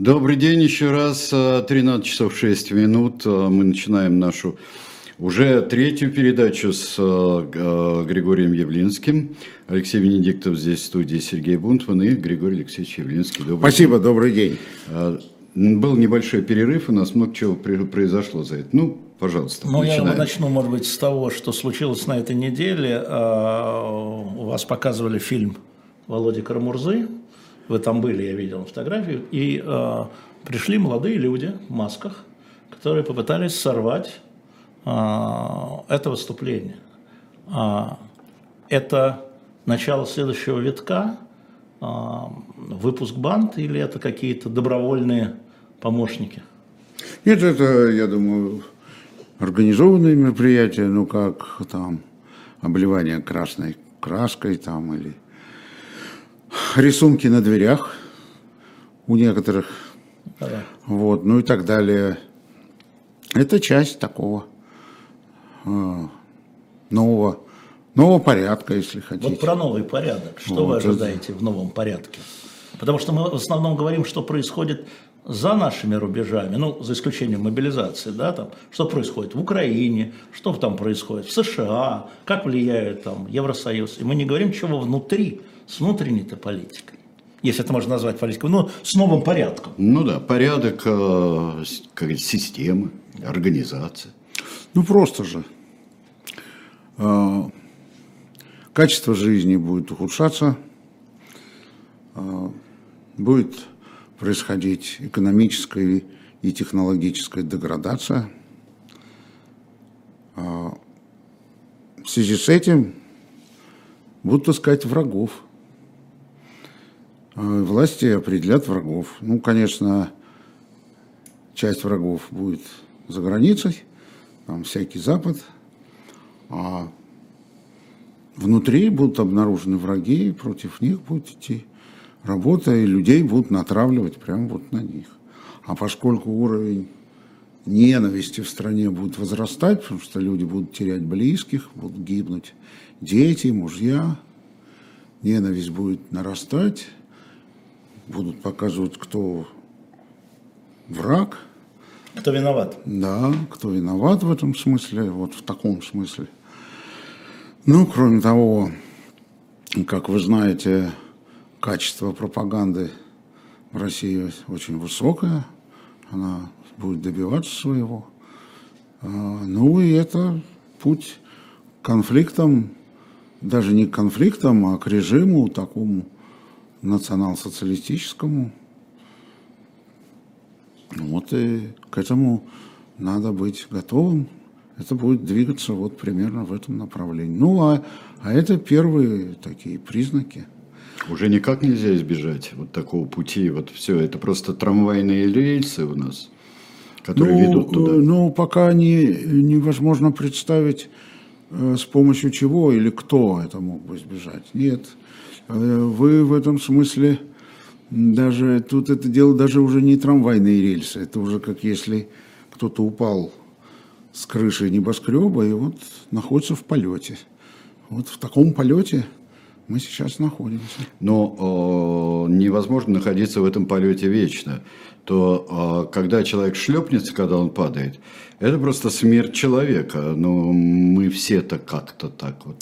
Добрый день еще раз. 13 часов 6 минут. Мы начинаем нашу уже третью передачу с э, Григорием Явлинским. Алексей Венедиктов здесь в студии, Сергей Бунтман и Григорий Алексеевич Явлинский. Добрый Спасибо, день. добрый день. Был небольшой перерыв, у нас много чего произошло за это. Ну, пожалуйста, Ну, начинаем. я начну, может быть, с того, что случилось на этой неделе. У вас показывали фильм Володи Карамурзы вы там были, я видел фотографию, и э, пришли молодые люди в масках, которые попытались сорвать э, это выступление. Э, это начало следующего витка, э, выпуск банд или это какие-то добровольные помощники? Нет, это, я думаю, организованные мероприятия, ну как там обливание красной краской там или рисунки на дверях у некоторых, да. вот, ну и так далее. Это часть такого нового, нового порядка, если хотите. Вот про новый порядок. Что вот, вы ожидаете в новом порядке? Потому что мы в основном говорим, что происходит за нашими рубежами, ну, за исключением мобилизации, да, там, что происходит в Украине, что там происходит в США, как влияет там Евросоюз. И мы не говорим, чего внутри с внутренней-то политикой, если это можно назвать политикой, но с новым порядком. Ну да, порядок э, как системы, организации. Ну просто же. Э, качество жизни будет ухудшаться, э, будет происходить экономическая и технологическая деградация. Э, в связи с этим будут искать врагов – власти определят врагов. Ну, конечно, часть врагов будет за границей, там всякий Запад, а внутри будут обнаружены враги, и против них будет идти работа, и людей будут натравливать прямо вот на них. А поскольку уровень ненависти в стране будет возрастать, потому что люди будут терять близких, будут гибнуть дети, мужья, ненависть будет нарастать, будут показывать, кто враг. Кто виноват. Да, кто виноват в этом смысле, вот в таком смысле. Ну, кроме того, как вы знаете, качество пропаганды в России очень высокое, она будет добиваться своего. А, ну и это путь к конфликтам, даже не к конфликтам, а к режиму такому национал-социалистическому. Вот и к этому надо быть готовым. Это будет двигаться вот примерно в этом направлении. Ну, а, а это первые такие признаки. Уже никак нельзя избежать вот такого пути. Вот все, это просто трамвайные рельсы у нас, которые ну, ведут туда. Ну, пока не, невозможно представить, э, с помощью чего или кто это мог бы избежать. Нет. Э, вы в этом смысле даже тут это дело даже уже не трамвайные рельсы, это уже как если кто-то упал с крыши небоскреба и вот находится в полете. Вот в таком полете мы сейчас находимся. Но э, невозможно находиться в этом полете вечно. То э, когда человек шлепнется, когда он падает, это просто смерть человека. Но мы все-то как-то так вот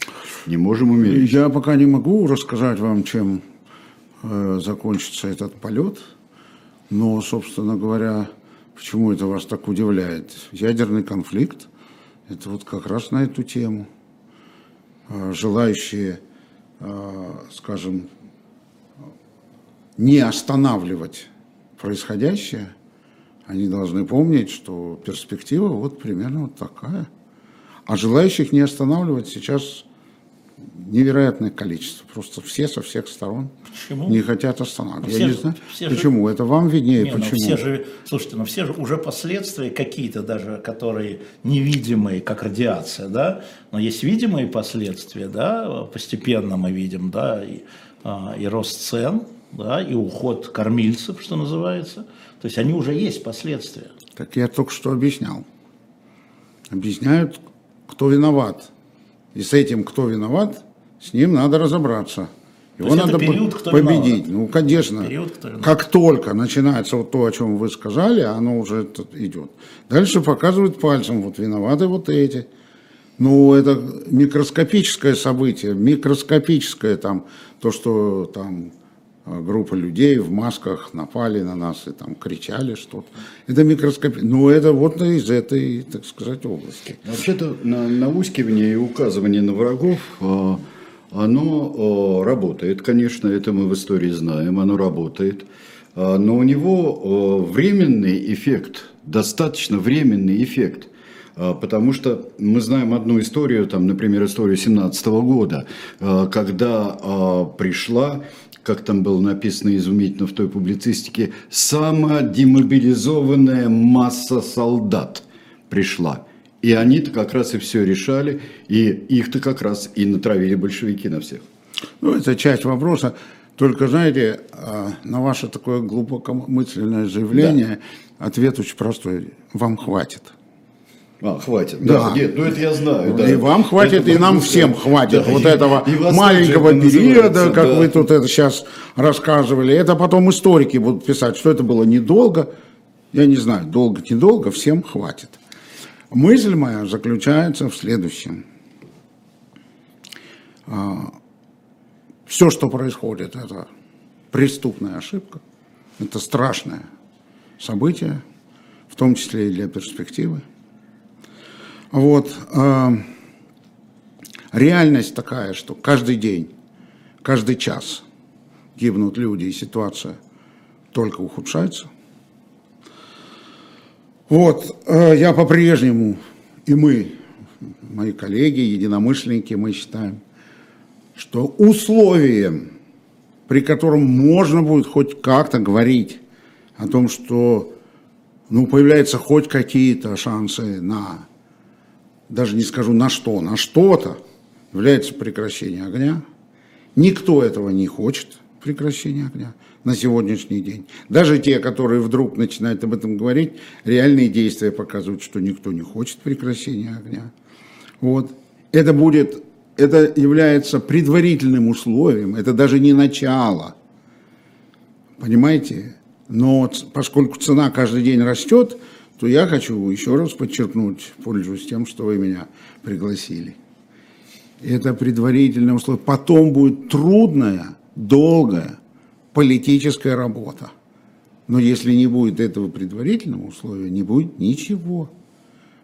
не можем умереть. Я пока не могу рассказать вам, чем закончится этот полет. Но, собственно говоря, почему это вас так удивляет? Ядерный конфликт – это вот как раз на эту тему. Э, желающие, э, скажем, не останавливать происходящее – они должны помнить, что перспектива вот примерно вот такая. А желающих не останавливать сейчас невероятное количество. Просто все со всех сторон Почему? не хотят останавливаться. Ну, Я не же- знаю, же- почему. Это вам виднее, Не, ну почему. все же, слушайте, ну все же уже последствия какие-то даже, которые невидимые, как радиация, да, но есть видимые последствия, да, постепенно мы видим, да, и, а, и рост цен, да, и уход кормильцев, что называется, то есть они уже есть последствия. Так я только что объяснял. Объясняют, кто виноват. И с этим, кто виноват, с ним надо разобраться. Его это надо период, кто победить. виноват. Ну, конечно. Период, кто виноват. как только начинается вот то, о чем вы сказали, оно уже идет. Дальше показывают пальцем, вот виноваты вот эти. Ну, это микроскопическое событие, микроскопическое там, то, что там группа людей в масках напали на нас и там кричали что-то. Это микроскопия. Ну, это вот из этой, так сказать, области. Вообще-то на, наускивание и указывание на врагов, э, оно э, работает, конечно, это мы в истории знаем, оно работает. Э, Но у него э, временный эффект, достаточно временный эффект. Э, Потому что мы знаем одну историю, там, например, историю 17 года, э, когда э, пришла, как там было написано изумительно в той публицистике, самодемобилизованная масса солдат пришла. И они-то как раз и все решали, и их-то как раз и натравили большевики на всех. Ну, это часть вопроса. Только, знаете, а, на ваше такое глубокомысленное заявление ответ очень простой. Вам хватит. А, хватит. Да. Да, нет, ну это я знаю. да. И вам хватит, Это и нам всем хватит Да, вот и- этого и маленького периода, как да. вы тут это сейчас рассказывали. Это потом историки будут писать, что это было недолго. Я не знаю, долго-недолго, всем хватит. Мысль моя заключается в следующем. Все, что происходит, это преступная ошибка, это страшное событие, в том числе и для перспективы. Вот. э, реальность такая, что каждый день, каждый час гибнут люди, и ситуация только ухудшается. Вот, э, я по-прежнему, и мы, мои коллеги, единомышленники, мы считаем, что условием, при котором можно будет хоть как-то говорить о том, что ну, появляются хоть какие-то шансы на, даже не скажу на что, на что-то, является прекращение огня. Никто этого не хочет, прекращения огня на сегодняшний день. Даже те, которые вдруг начинают об этом говорить, реальные действия показывают, что никто не хочет прекращения огня. Вот. Это будет, это является предварительным условием, это даже не начало. Понимаете? Но поскольку цена каждый день растет, то я хочу еще раз подчеркнуть, пользуясь тем, что вы меня пригласили. Это предварительное условие. Потом будет трудная, долгая политическая работа. Но если не будет этого предварительного условия, не будет ничего.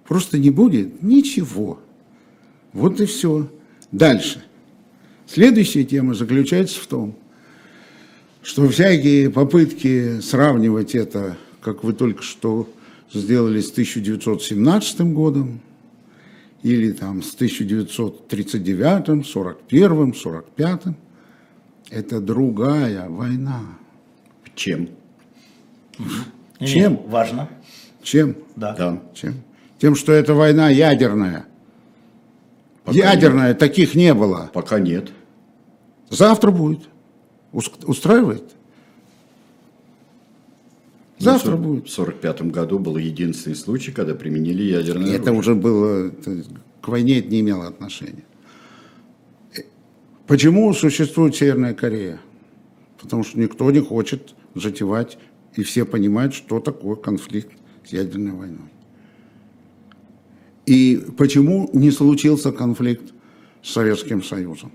Просто не будет ничего. Вот и все. Дальше. Следующая тема заключается в том, что всякие попытки сравнивать это, как вы только что сделали с 1917 годом, или там с 1939, 41, 45, это другая война. Чем? Чем? не, Важно. Чем? Да. Да. Чем? Тем, что это война ядерная. Пока ядерная, таких не было. Пока нет. Завтра будет. Ус- Устраивает? Завтра Ну, в будет. В 1945 году был единственный случай, когда применили ядерное Это оружие. уже было, это к войне это не имело отношения. Э, Почему существует Северная Корея? Потому что никто не хочет затевать, и все понимают, что такое конфликт с ядерной войной. И почему не случился конфликт с Советским Союзом?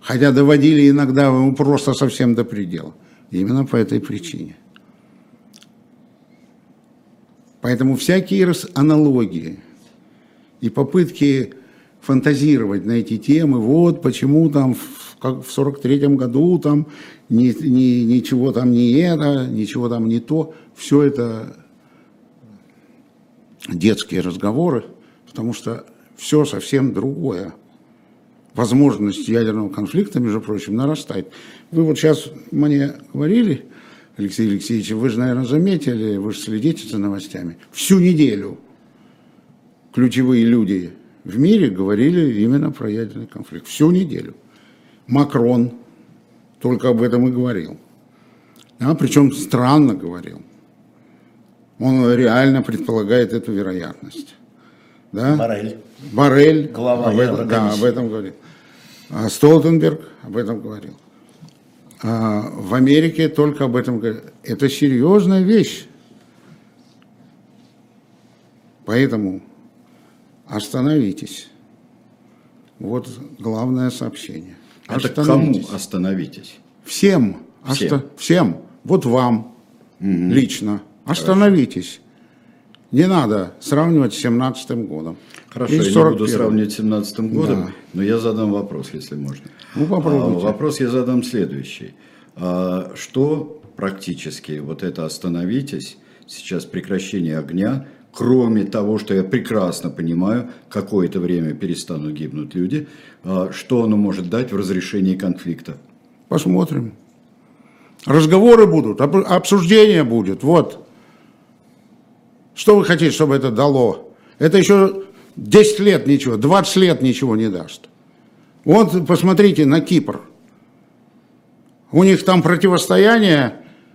Хотя доводили иногда его просто совсем до предела. Именно по этой причине. Поэтому всякие аналогии и попытки фантазировать на эти темы, вот почему там в, как в 43 году там ни, ни- ничего там не это, ничего там не то, все это детские разговоры, потому что все совсем другое. возможность ядерного конфликта, между прочим, нарастает. Вы вот сейчас мне говорили, Алексей Алексеевич, вы же, наверное, заметили, вы же следите за новостями. Всю неделю ключевые люди в мире говорили именно про ядерный конфликт. Всю неделю. Макрон только об этом и говорил. А, причем странно говорил. Он реально предполагает эту вероятность. Да? Барель. Барель Глава об этом, да, об этом говорил. А Столтенберг об этом говорил. А в Америке только об этом говорят. Это серьезная вещь. Поэтому остановитесь. Вот главное сообщение. Это кому остановитесь? Всем. Всем. Всем. Всем. Вот вам лично. Остановитесь. Не надо сравнивать с 17 годом. Хорошо, я не 41-м. буду сравнивать с 17 годом, Да. но я задам вопрос, если можно. Ну, попробуйте. А, вопрос я задам следующий. А, что практически вот это «остановитесь», сейчас прекращение огня, кроме того, что я прекрасно понимаю, какое-то время перестанут гибнуть люди, а, что оно может дать в разрешении конфликта? Посмотрим. Разговоры будут, об- обсуждение будет. Вот. Что вы хотите, чтобы это дало? Это еще 10 лет ничего, 20 лет ничего не даст. Вот посмотрите на Кипр. У них там противостояние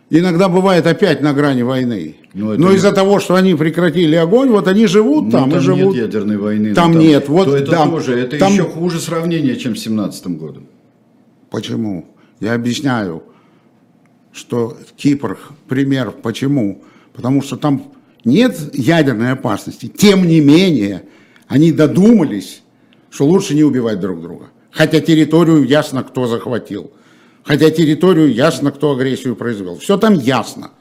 иногда бывает опять на грани войны. Ну, Но не- из-за того, что они прекратили огонь, вот они живут Ну, там и там живут. нет ядерной войны. но Там нет, вот то это там- тоже, это там- еще хуже сравнения, чем с 17 годом. Почему? Я объясняю, что Кипр пример. Почему? Потому что там нет ядерной опасности. Тем не менее, они додумались, что лучше не убивать друг друга. Хотя территорию ясно, кто захватил. Хотя территорию ясно, кто агрессию произвел. Все там ясно.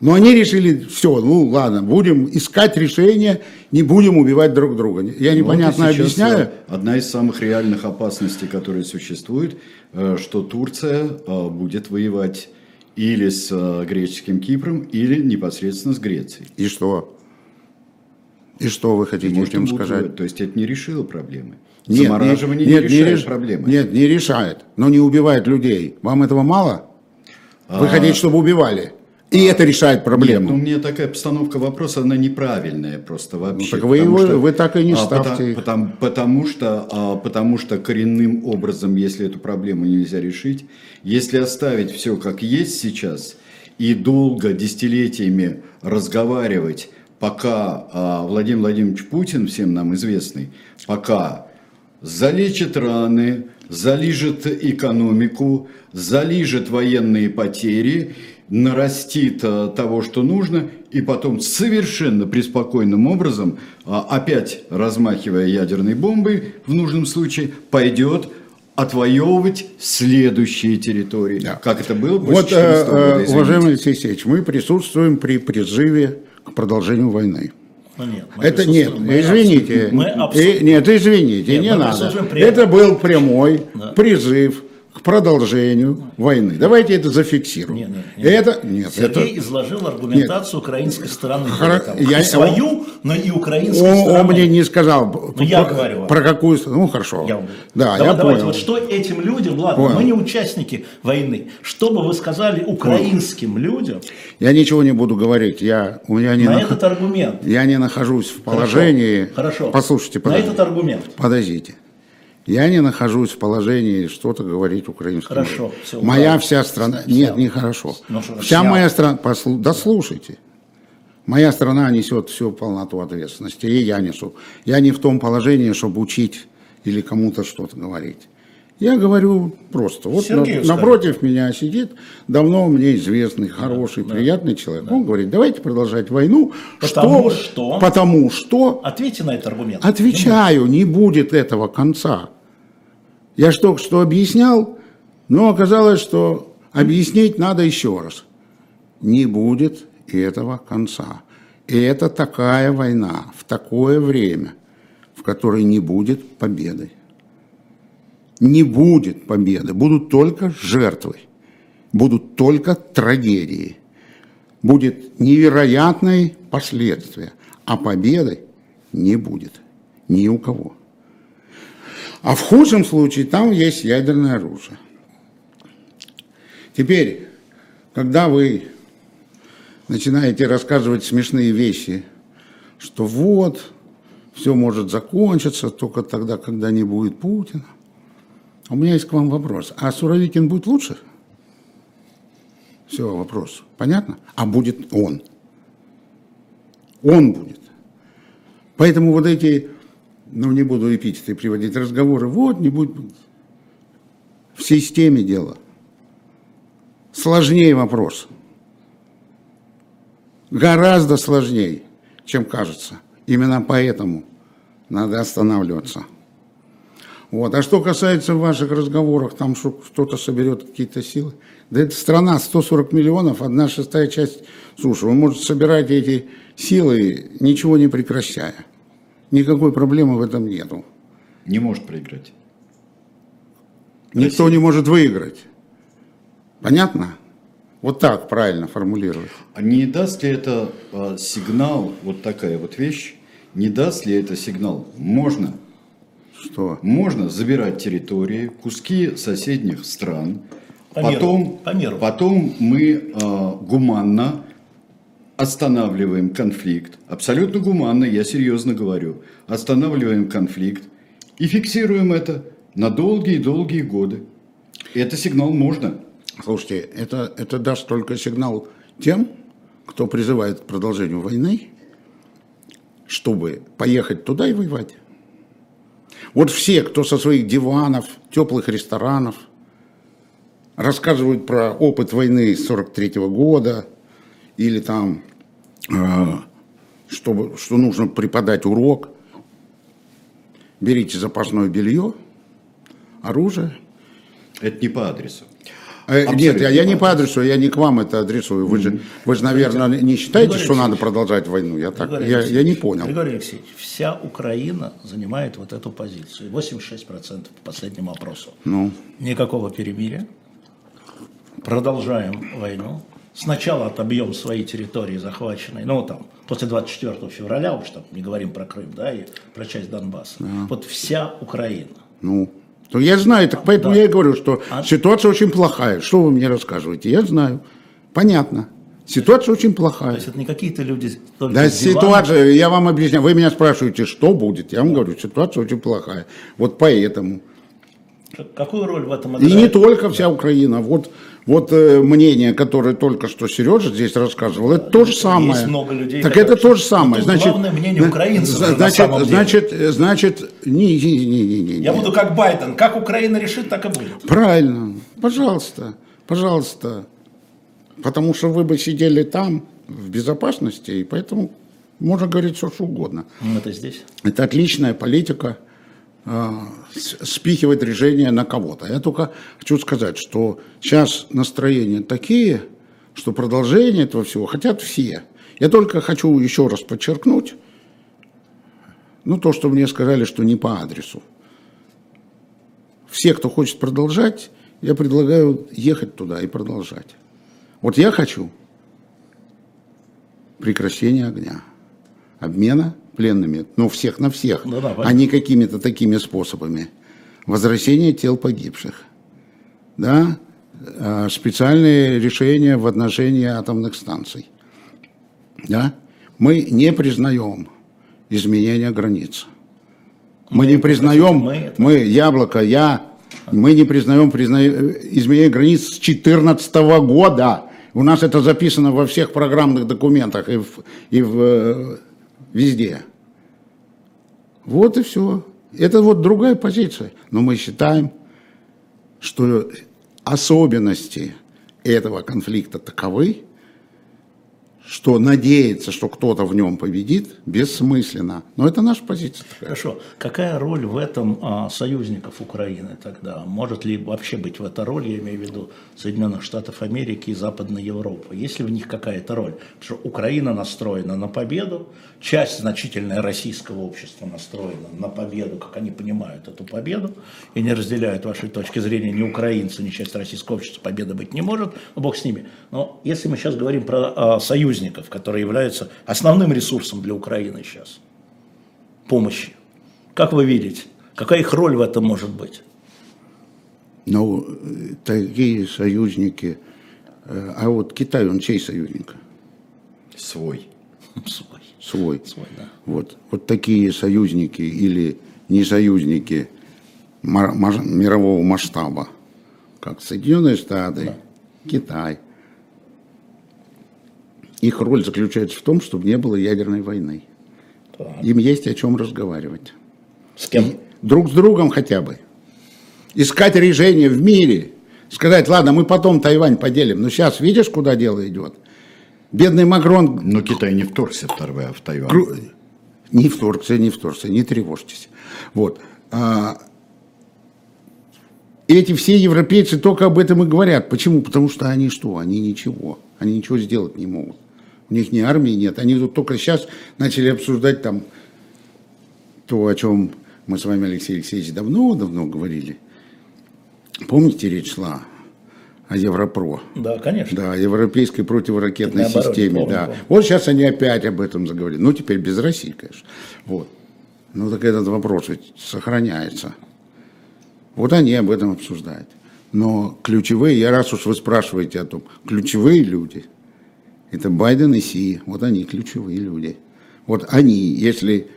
Но они решили, все, ну ладно, будем искать решение, не будем убивать друг друга. Я непонятно Вот объясняю. э, Одна из самых реальных опасностей, которые существуют, э, что Турция э, будет воевать или с греческим Кипром, или непосредственно с Грецией. И что? И что вы хотите Может, этим сказать? воевать. То есть это не решило проблемы. Нет, Замораживание нет, не решает реш- проблемы. Нет, не решает, но не убивает людей. Вам этого мало? Вы А. хотите, чтобы убивали? И это решает Нет, проблему. ну мне такая постановка вопроса, она неправильная просто вообще. Ну, так вы потому его- что- вы так и не а, ставьте их. Потому, потому что, а, потому что коренным образом, если эту проблему нельзя решить, если оставить все как есть сейчас и долго, десятилетиями разговаривать, пока а, Владимир Владимирович Путин, всем нам известный, пока залечит раны, залижет экономику, залижет военные потери, нарастит а, того, что нужно, и потом совершенно преспокойным образом, а, опять размахивая ядерной бомбой, в нужном случае, пойдет отвоевывать следующие территории. Да. Как это было после Вот, 14 года, э, э, извините. уважаемый Алексей Алексеевич, мы присутствуем при призыве к продолжению войны. Ну, нет, Это нет, мы извините. Мы Э, абсу- Нет, извините, Нет, не надо. Это был прямой Да. призыв к продолжению войны. Давайте это зафиксируем. Нет, нет, нет. Это нет, Сергей это изложил аргументацию украинской стороны. Того. я- И свою, но и украинской Он, стороны. он мне не сказал. Ну, я про, говорю про какую. Ну, хорошо. Я. Да, Давай- я давайте, понял. вот что этим людям, ладно, Понял. мы не участники войны, что бы вы сказали украинским людям Я ничего не буду говорить. Я, у меня не на нах- этот аргумент? я не нахожусь в Хорошо, положении. Хорошо. Послушайте, На подождите. этот аргумент. Подождите. Я не нахожусь в положении что-то говорить украинскому. Хорошо, народу. всё, Моя ладно. вся страна... Всё. Нет, нехорошо. Ну, что, Вся вся. моя страна... Послу... Да слушайте. Моя страна несет всю полноту ответственности, и я несу. Я не в том положении, чтобы учить или кому-то что-то говорить. Я говорю просто. Вот на- напротив меня сидит давно мне известный, хороший, приятный человек. Он говорит, давайте продолжать войну. Потому что? Потому что... Ответьте на этот аргумент. Отвечаю, не будет этого конца. Я ж только что объяснял, но оказалось, что объяснить надо еще раз. Не будет этого конца. И это такая война в такое время, в которой не будет победы. Не будет победы, будут только жертвы, будут только трагедии. Будет невероятные последствия, а победы не будет ни у кого. А в худшем случае там есть ядерное оружие. Теперь, когда вы начинаете рассказывать смешные вещи, что вот, все может закончиться только тогда, когда не будет Путина. У меня есть к вам вопрос. А Суровикин будет лучше? Все, вопрос. Понятно? А будет он. Он будет. Поэтому вот эти, ну не буду эпитеты приводить, разговоры, вот не будет. В системе дело. Сложнее вопрос. Гораздо сложнее, чем кажется. Именно поэтому надо останавливаться. Вот. А что касается ваших разговоров, там что кто-то соберет какие-то силы, да это страна 140 миллионов, одна шестая часть суши. Вы можете собирать эти силы, ничего не прекращая. Никакой проблемы в этом нету. Не может проиграть. Никто не может выиграть. Понятно? Вот так правильно формулировать. А не даст ли это а, сигнал, вот такая вот вещь, не даст ли это сигнал? Можно. Что? Можно забирать территории, куски соседних стран. По миру. потом, По миру. потом мы а, гуманно останавливаем конфликт. Абсолютно гуманно, я серьезно говорю. Останавливаем конфликт и фиксируем это на долгие-долгие годы. Это сигнал можно. Слушайте, это, это даст только сигнал тем, кто призывает к продолжению войны, чтобы поехать туда и воевать. Вот все, кто со своих диванов, теплых ресторанов, рассказывают про опыт войны 43 года, или там, э, чтобы, что нужно преподать урок, берите запасное белье, оружие. Это не по адресу. Э, Абсолютно Нет, я, я не по адресу, я не к вам это адресую. Вы же, вы же наверное, не считаете, что надо продолжать войну? Я, так, Григорий я, я не понял. Григорий Алексеевич, вся Украина занимает вот эту позицию. 86% по последнему опросу. Ну, Никакого перемирия. Продолжаем войну. Сначала отобьем свои территории захваченные, ну там, после 24 февраля, уж там не говорим про Крым, да, и про часть Донбасса. Вот вся Украина. ну. То я знаю, так поэтому Да. я и говорю, что А- ситуация очень плохая. Что вы мне рассказываете? Я знаю. Понятно. Ситуация очень То плохая. есть это не какие-то люди только Да, ситуация, я вам объясняю. Вы меня спрашиваете, что будет? Я вам говорю, ситуация очень плохая. Вот поэтому. Какую роль в этом И не играет? только вся Украина. Вот, вот э, мнение, которое только что Сережа здесь рассказывал, это то же самое. Есть много людей, Так это то же самое. Ну, тут главное мнение украинцев же на Значит, самом деле. значит, э, значит, не, не, не, не, не, Я буду как Байден. Как Украина решит, так и будет. Правильно. Пожалуйста, пожалуйста. Потому что вы бы сидели там в безопасности, и поэтому можно говорить все, что угодно. Ну, Это здесь. Это отличная политика спихивать решение на кого-то. Я только хочу сказать, что сейчас настроения такие, что продолжение этого всего хотят все. Я только хочу еще раз подчеркнуть, ну, то, что мне сказали, что не по адресу. Все, кто хочет продолжать, я предлагаю ехать туда и продолжать. Вот я хочу прекращения огня, обмена пленными, ну, всех на всех, Да-да, а понятно. не какими-то такими способами. Возвращение тел погибших. Да? Э, Специальные решения в отношении атомных станций. Да? Мы не признаем изменения границ. Мы не признаем, мы это- мы, яблоко, я, мы не признаем призна... изменения границ с 2014 года. У нас это записано во всех программных документах и, в, и в, э, везде. Вот и все. Это вот другая позиция. Но мы считаем, что особенности этого конфликта таковы, что надеяться, что кто-то в нем победит, бессмысленно. Но это наша позиция такая. Хорошо. Какая роль в этом а, союзников Украины тогда? Может ли вообще быть в этой роли, я имею в виду Соединенных Штатов Америки и Западной Европы? Есть ли в них какая-то роль? Потому что Украина настроена на победу, часть значительная российского общества настроена на победу, как они понимают эту победу, и не разделяют вашей точки зрения ни украинцы, ни часть российского общества, победы быть не может, ну, бог с ними. Но если мы сейчас говорим про а, союзников, которые являются основным ресурсом для Украины сейчас, помощи. Как вы видите, Какая их роль в этом может быть? Ну, такие союзники. э, А вот Китай, он чей союзник? Свой. Свой. Свой. Свой, да. Вот, вот такие союзники или не союзники мирового масштаба, как Соединенные Штаты, Китай. Их роль заключается в том, чтобы не было ядерной войны. Так. Им есть о чем разговаривать. С кем? Друг с другом хотя бы. Искать решение в мире. Сказать, ладно, мы потом Тайвань поделим. Но сейчас видишь, куда дело идет? Бедный Макрон Но Китай не вторгся. В Тайвань. Кру- Не вторгся, не вторгся, не тревожьтесь. Вот. А, эти все европейцы только об этом и говорят. Почему? Потому что они что? Они ничего. Они ничего сделать не могут. У них ни армии нет. Они тут только сейчас начали обсуждать там то, о чем мы с вами, Алексей Алексеевич, давно-давно говорили. Помните, речь шла о Европро? Да, конечно. Да, европейской противоракетной Наоборот, системе, помню, да. помню. Вот сейчас они опять об этом заговорили. Ну, теперь без России, конечно. Вот. Ну, так этот вопрос ведь сохраняется. Вот они об этом обсуждают. Но ключевые, я раз уж вы спрашиваете о том, ключевые люди, это Байден и Си, вот они ключевые люди. Вот они, если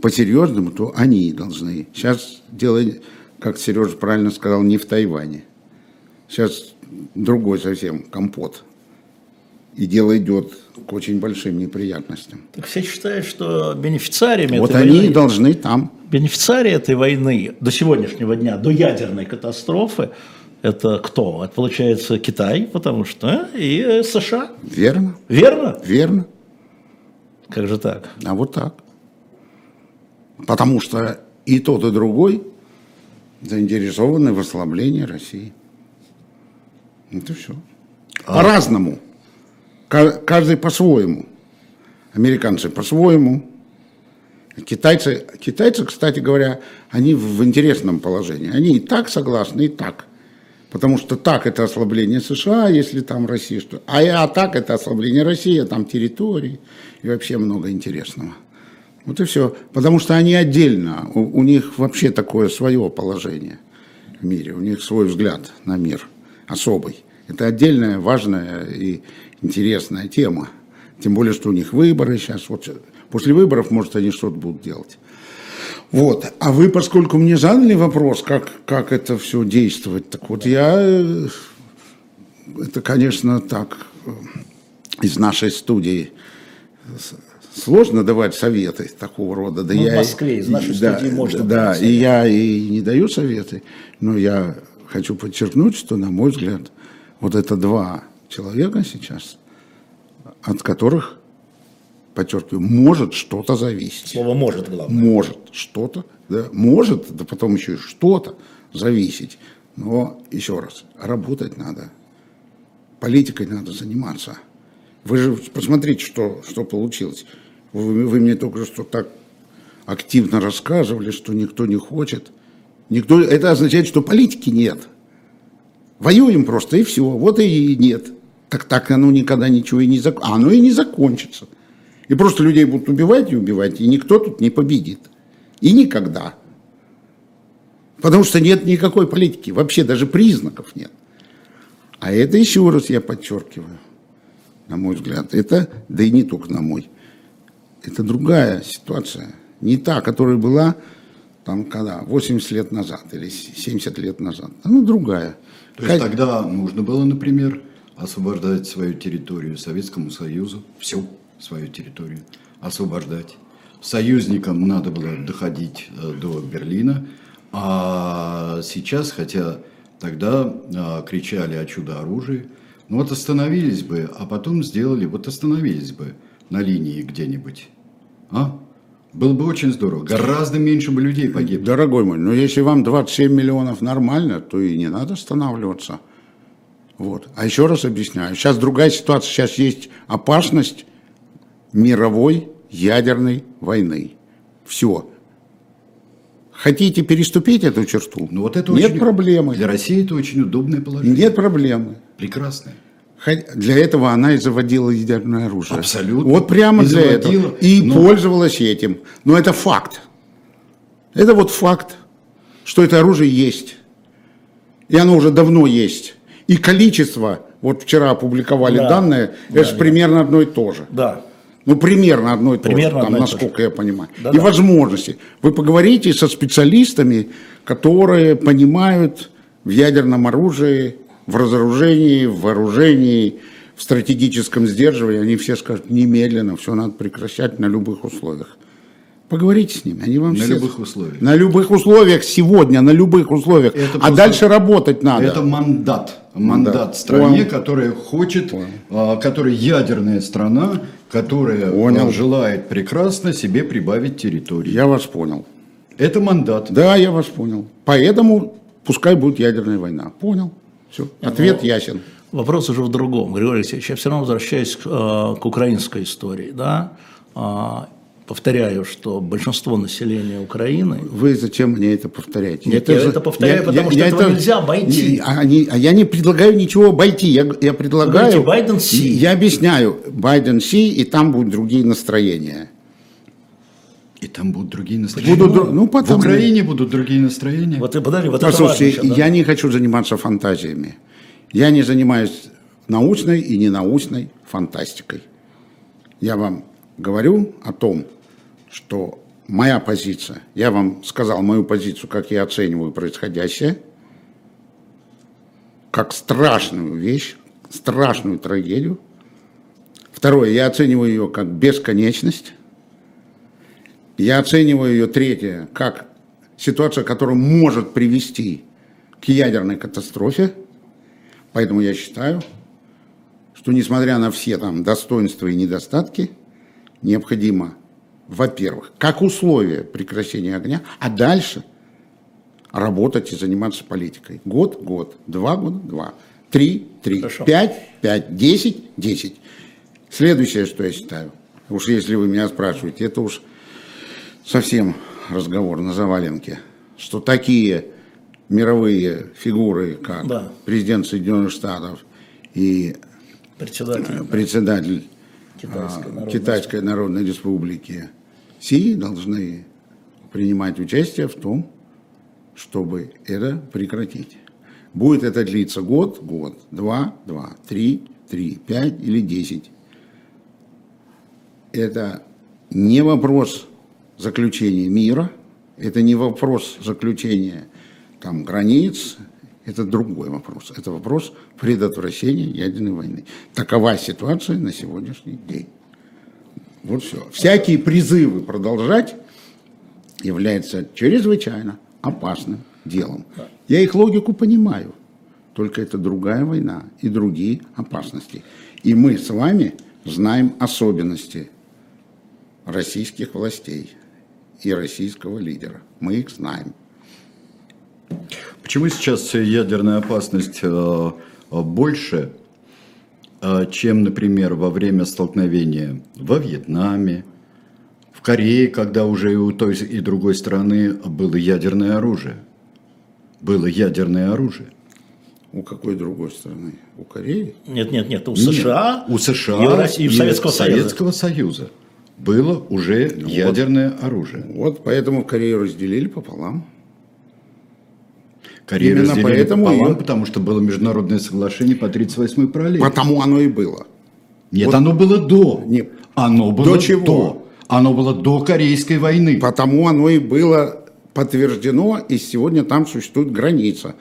по-серьезному, то они должны. Сейчас дело, как Сережа правильно сказал, не в Тайване. Сейчас другой совсем компот. И дело идет к очень большим неприятностям. Так все считают, что бенефициариями Вот этой они войны- должны там. Бенефициари этой войны до сегодняшнего дня, до ядерной катастрофы, это кто? Это получается Китай, потому что э, и э, США. Верно, Верно? верно. Как же так? А вот так. Потому что и тот, и другой заинтересованы в ослаблении России. Это все. По-разному. Ка- Каждый по-своему. Американцы по-своему. Китайцы, китайцы, кстати говоря, они в интересном положении. Они и так согласны, и так. Потому что так это ослабление США, если там Россия что. А, а так это ослабление России, а там территории и вообще много интересного. Вот и все. Потому что они отдельно, у, у них вообще такое свое положение в мире, у них свой взгляд на мир особый. Это отдельная, важная и интересная тема. Тем более, что у них выборы сейчас. Вот после выборов, может, они что-то будут делать. Вот. А вы, поскольку мне задали вопрос, как, как это все действовать, так вот я, э, это, конечно, так, э, из нашей студии сложно давать советы такого рода. Да Ну, в я и- Москве из нашей да, студии можно Да, давать и я и не даю советы, но я хочу подчеркнуть, что, на мой взгляд, вот это два человека сейчас, от которых, подчеркиваю, может что-то зависеть Слово может, главное. может что-то, да, может, да потом еще и что-то зависеть. Но, еще раз, работать надо. Политикой надо заниматься. Вы же посмотрите, что, что получилось. Вы, вы мне только что так активно рассказывали, что никто не хочет. Никто, это означает, что политики нет. Воюем просто, и все. Вот и нет. Так так оно никогда ничего и не закончится. А оно и не закончится. И просто людей будут убивать и убивать, и никто тут не победит. И никогда. Потому что нет никакой политики, вообще даже признаков нет. А это еще раз я подчеркиваю, на мой взгляд, это, да и не только на мой, это другая ситуация. Не та, которая была там когда, 80 лет назад или 70 лет назад. Она другая. То есть Ка- тогда нужно было, например, освобождать свою территорию Советскому Союзу, всю свою территорию освобождать. Союзникам надо было доходить э, до Берлина, а сейчас, хотя тогда э, кричали о чудо-оружии, ну вот остановились бы, а потом сделали, вот остановились бы на линии где-нибудь. А? Было бы очень здорово. Гораздо меньше бы людей погибло. Дорогой мой, но если вам 27 миллионов нормально, то и не надо останавливаться. Вот. А еще раз объясняю, сейчас другая ситуация, сейчас есть опасность мировой ядерной войны. Все. Хотите переступить эту черту? Ну вот это Нет очень- проблемы. Для России это очень удобное положение. Нет проблемы. Прекрасное. Для этого она и заводила ядерное оружие. Абсолютно. Вот прямо И для заводила. этого. И Но- пользовалась этим. Но это факт. Это вот факт. что это оружие есть. И оно уже давно есть. И количество, вот вчера опубликовали Да. данные, Да, это же да. примерно одно и то же. Да. Ну, примерно одно и то Примерно же, там, насколько я понимаю. Да, и да. возможности. Вы поговорите со специалистами, которые понимают в ядерном оружии, в разоружении, в вооружении, в стратегическом сдерживании. Они все скажут, немедленно, все надо прекращать на любых условиях. Поговорите с ними, они вам На все... любых условиях. На любых условиях сегодня, на любых условиях. Это а просто- дальше работать надо. Это мандат. Мандат Мандат. стране, Понял. которая хочет, а, которая ядерная страна, которая Понял. а, желает прекрасно себе прибавить территории. Я вас понял. Это мандат. Да, я вас понял. Поэтому пускай будет ядерная война. Понял. Все. Ответ ясен. Вопрос уже в другом. Григорий Алексеевич, я все равно возвращаюсь к, э, к украинской истории. Да? Повторяю, что большинство населения Украины Вы зачем мне это повторяете? Нет, я это повторяю, потому что этого нельзя обойти. Не, а, не- а я не предлагаю ничего обойти. Я, я предлагаю... Говорите, Байден си. Я объясняю. Байден си, и там будут другие настроения. И там будут другие настроения. Будут дру- ну, потому- В Украине будут другие настроения. Вот и подожди, вот это важно Послушайте, еще, да? я не хочу заниматься фантазиями. Я не занимаюсь научной и ненаучной фантастикой. Я вам говорю о том, что моя позиция, я вам сказал мою позицию, как я оцениваю происходящее, как страшную вещь, страшную трагедию. Второе, я оцениваю ее как бесконечность. Я оцениваю ее, третье, как ситуация, которая может привести к ядерной катастрофе. Поэтому я считаю, что несмотря на все там достоинства и недостатки, необходимо, во-первых, как условие прекращения огня, а дальше работать и заниматься политикой. Год, год, два года, два, три, три, Хорошо. пять, пять, десять, десять. Следующее, что я считаю, уж если вы меня спрашиваете, это уж совсем разговор на заваленке, что такие мировые фигуры, как Да. президент Соединенных Штатов и Председатель председатель Китайской а, Народной Китайской Народной Республики Си должны принимать участие в том, чтобы это прекратить. Будет это длиться год, год, два, два, три, три, пять или десять. Это не вопрос заключения мира, это не вопрос заключения там, границ, это другой вопрос. Это вопрос предотвращения ядерной войны. Такова ситуация на сегодняшний день. Вот все. Всякие призывы продолжать являются чрезвычайно опасным делом. Я их логику понимаю. Только это другая война и другие опасности. И мы с вами знаем особенности российских властей и российского лидера. Мы их знаем. Почему сейчас ядерная опасность э, больше, э, чем, например, во время столкновения во Вьетнаме, в Корее, когда уже и у той и другой стороны было ядерное оружие? Было ядерное оружие. У какой другой страны? У Кореи? Нет, нет, нет, у Нет, США, у США и у, России, и у Советского Союза. Советского Союза было уже ядерное оружие. Вот поэтому Корею разделили пополам. Корею Именно поэтому пополам, её- потому что было международное соглашение по 38-й параллели. Потому оно и было. Нет, Вот- оно было до. Нет. Оно было До чего? до. Оно было до Корейской войны. Потому оно и было подтверждено, и сегодня там существует граница.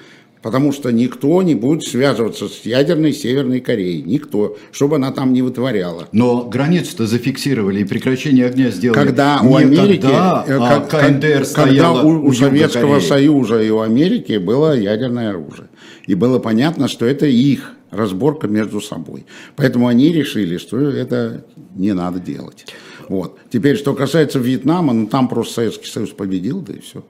Потому что никто не будет связываться с ядерной Северной Кореей. Никто, чтобы она там не вытворяла. Но границу-то зафиксировали и прекращение огня сделали. Когда не у Америки, тогда, э, а как- КНДР как- стояла когда у, у Советского Кореи. Союза и у Америки было ядерное оружие. И было понятно, что это их разборка между собой. Поэтому они решили, что это не надо делать. Вот. Теперь, что касается Вьетнама, ну там просто Советский Союз победил, да и все.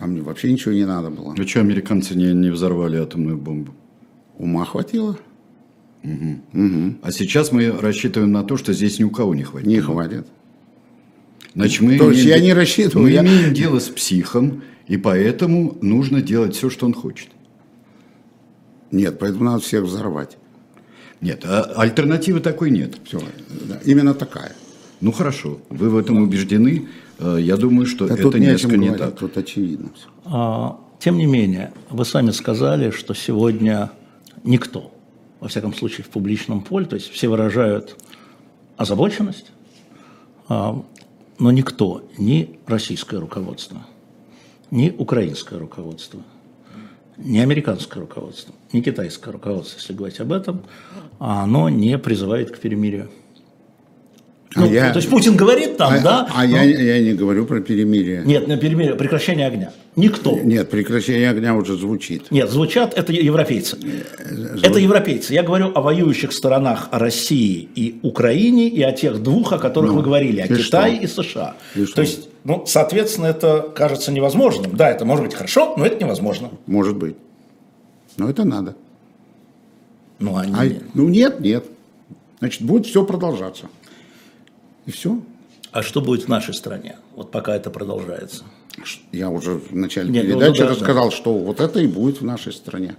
Там вообще ничего не надо было. Ну что, американцы не, не взорвали атомную бомбу? Ума хватило? А сейчас мы рассчитываем на то, что здесь ни у кого не хватит. Не хватит. Значит, мы То есть я не рассчитываю, Мы я- имеем дело с психом, и поэтому нужно делать все, что он хочет. Нет, поэтому надо всех взорвать. Нет, а альтернативы такой нет. Все. Именно такая. Ну хорошо, вы в этом убеждены. Э, я думаю, что Да это тут несколько не так. тут очевидно. А, Тем не менее, вы сами сказали, что сегодня никто, во всяком случае в публичном поле, то есть все выражают озабоченность, а, но никто, ни российское руководство, ни украинское руководство, ни американское руководство, ни китайское руководство, если говорить об этом, оно не призывает к перемирию. А Ну, я- То есть Путин говорит там, А, да? а но- я, я не говорю про перемирие. Нет, на перемирие, прекращение огня. Никто. Нет, прекращение огня уже звучит. Нет, звучат это европейцы. Это европейцы. Я говорю о воюющих сторонах о России и Украине и о тех двух, о которых Ну, вы говорили, о и Китае что? и США. И что? То есть, ну, соответственно, это кажется невозможным. Да, это может быть хорошо, но это невозможно. Может быть. Но это надо. Ну, они... А, ну нет, нет. Значит, будет все продолжаться. И все. А что будет в нашей стране, вот пока это продолжается? Я уже в начале Нет, ну, передачи да, да. рассказал, что вот это и будет в нашей стране.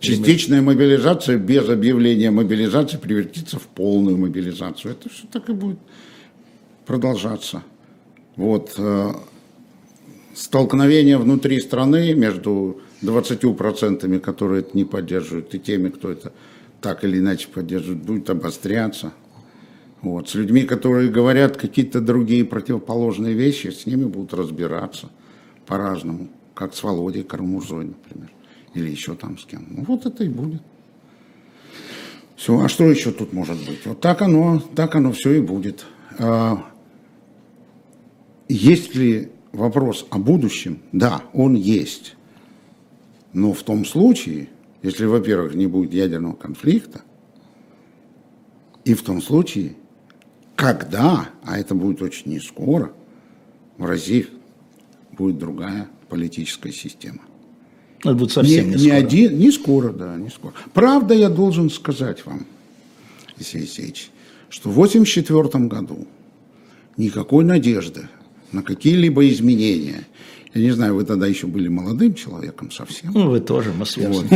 Частичная мобилизация без объявления мобилизации превратится в полную мобилизацию. Это все так и будет продолжаться. Вот. э, Столкновение внутри страны между 20%, которые это не поддерживают, и теми, кто это так или иначе поддерживает, будет обостряться. Вот. С людьми, которые говорят какие-то другие противоположные вещи, с ними будут разбираться по-разному, как с Володей Карамурзой, например, или еще там с кем. Ну, вот это и будет. Все, а что еще тут может быть? Вот так оно, так оно все и будет. А, есть ли вопрос о будущем? Да, он есть. Но в том случае, если, во-первых, не будет ядерного конфликта, и в том случае, когда, а это будет очень не скоро, в России будет другая политическая система. Это будет совсем не, не, скоро. один, не скоро, да, не скоро. Правда, я должен сказать вам, Алексей Алексеевич, что в 1984 году никакой надежды на какие-либо изменения, я не знаю, вы тогда еще были молодым человеком совсем, Ну, вы тоже, мы вот.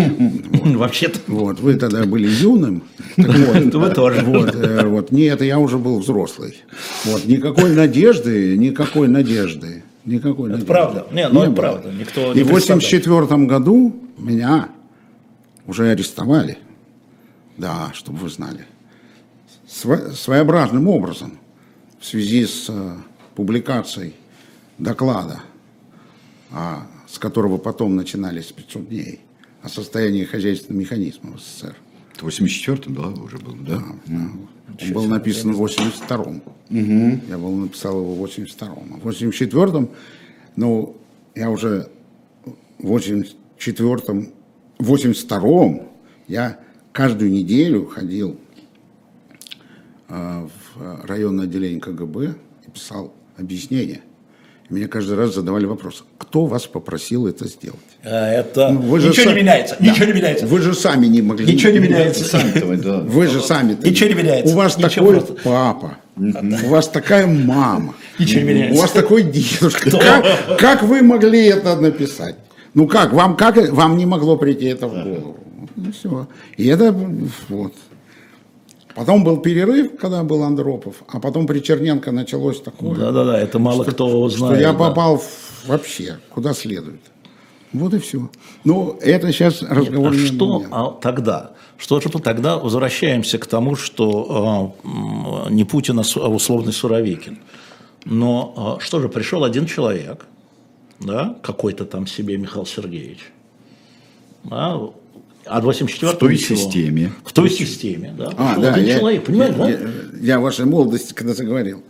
Вообще-то. вот, вы тогда были юным, вот, Вы тоже. Вот, э, вот, нет, я уже был взрослый. Вот, никакой надежды, никакой надежды, никакой Это надежды. правда. Не, ну Не это было. правда. Никто И не в представляет. 1984 году меня уже арестовали. Да, чтобы вы знали. Сво- своеобразным образом в связи с э, публикацией доклада, а, с которого потом начинались 500 дней, о состоянии хозяйственного механизма в СССР. Это 84-м, да, уже был, да? Он был написан в 82-м. Я был написал его в 82-м. А в 84-м, ну, я уже в 84-м, в 82-м я каждую неделю ходил а, в районное отделение КГБ и писал объяснения. Мне каждый раз задавали вопрос, кто вас попросил это сделать? А Это Ну, вы же ничего са- не меняется. Ничего не меняется. Вы же сами не могли. Ничего не меняется. Сами-то, да. Вы же сами. Ничего не меняется. У вас Ничего такой просто. папа. У вас такая мама. Ничего не меняется. У вас такой дедушка. Как, как вы могли это написать? Ну как, вам как вам не могло прийти это в голову? Ну все. И это вот. Потом был перерыв, когда был Андропов, а потом при Черненко началось такое, Да-да-да, это мало кто что знает. я да. попал в- вообще куда следует. Вот и все. Ну, это сейчас разговор А не что обо мне. а тогда? Что же тогда возвращаемся к тому, что а, м, не Путин, а а условный Суровикин. Но а, что же, пришел один человек, да, какой-то там себе Михаил Сергеевич, да, а в 84 В той системе. В той системе, да. А, да, один я, человек, понимаете, я, да? я, я в вашей молодости, когда заговорил,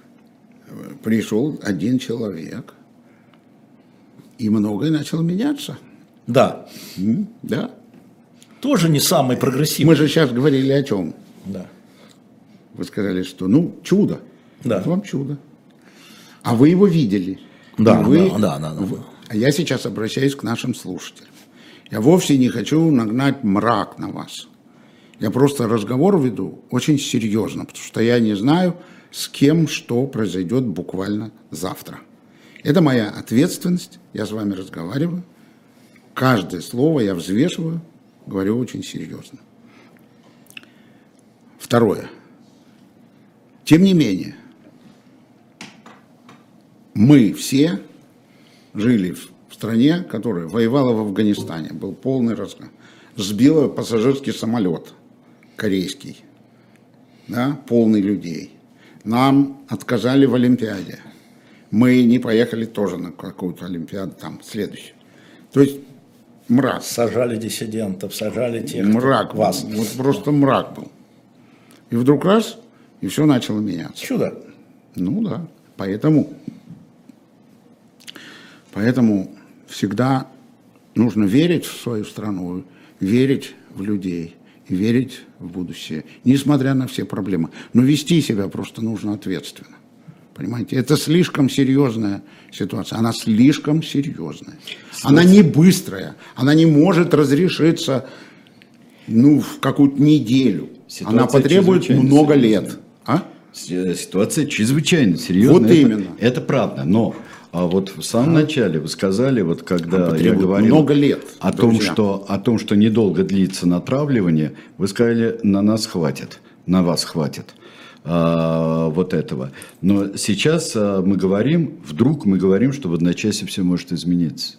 пришел один человек, и многое начало меняться. Да. М, Да. Тоже не самый прогрессивный. Мы же сейчас говорили о чем? Да. Вы сказали, что, ну, чудо. Да. Вот вам чудо. А вы его видели. Да, вы- да, да, да, да. вы- А я сейчас обращаюсь к нашим слушателям. Я вовсе не хочу нагнать мрак на вас. Я просто разговор веду очень серьезно, потому что я не знаю, с кем что произойдет буквально завтра. Это моя ответственность, я с вами разговариваю. Каждое слово я взвешиваю, говорю очень серьезно. Второе. Тем не менее, мы все жили в стране, которая воевала в Афганистане, был полный разгон. Сбила пассажирский самолет корейский, да, полный людей. Нам отказали в Олимпиаде. Мы не поехали тоже на какую-то Олимпиаду, там, следующую. То есть мрак. Сажали диссидентов, сажали тех, Мрак. вас. Вот просто мрак был. И вдруг раз, и все начало меняться. Чудо. Ну да. Поэтому, поэтому всегда нужно верить в свою страну, верить в людей и верить в будущее, несмотря на все проблемы. Но вести себя просто нужно ответственно. Понимаете, это слишком серьезная ситуация. Она слишком серьезная. Она не быстрая. Она не может разрешиться ну, в какую-то неделю. Ситуация она потребует много серьезная. лет. А? Ситуация чрезвычайно серьезная. Вот Это- именно. Это правда. Но а вот в самом начале вы сказали, вот когда я говорил много лет, о том, что о том, что недолго длится натравливание, вы сказали, на нас хватит, на вас хватит а, вот этого. Но сейчас а, мы говорим, вдруг мы говорим, что в одночасье все может измениться.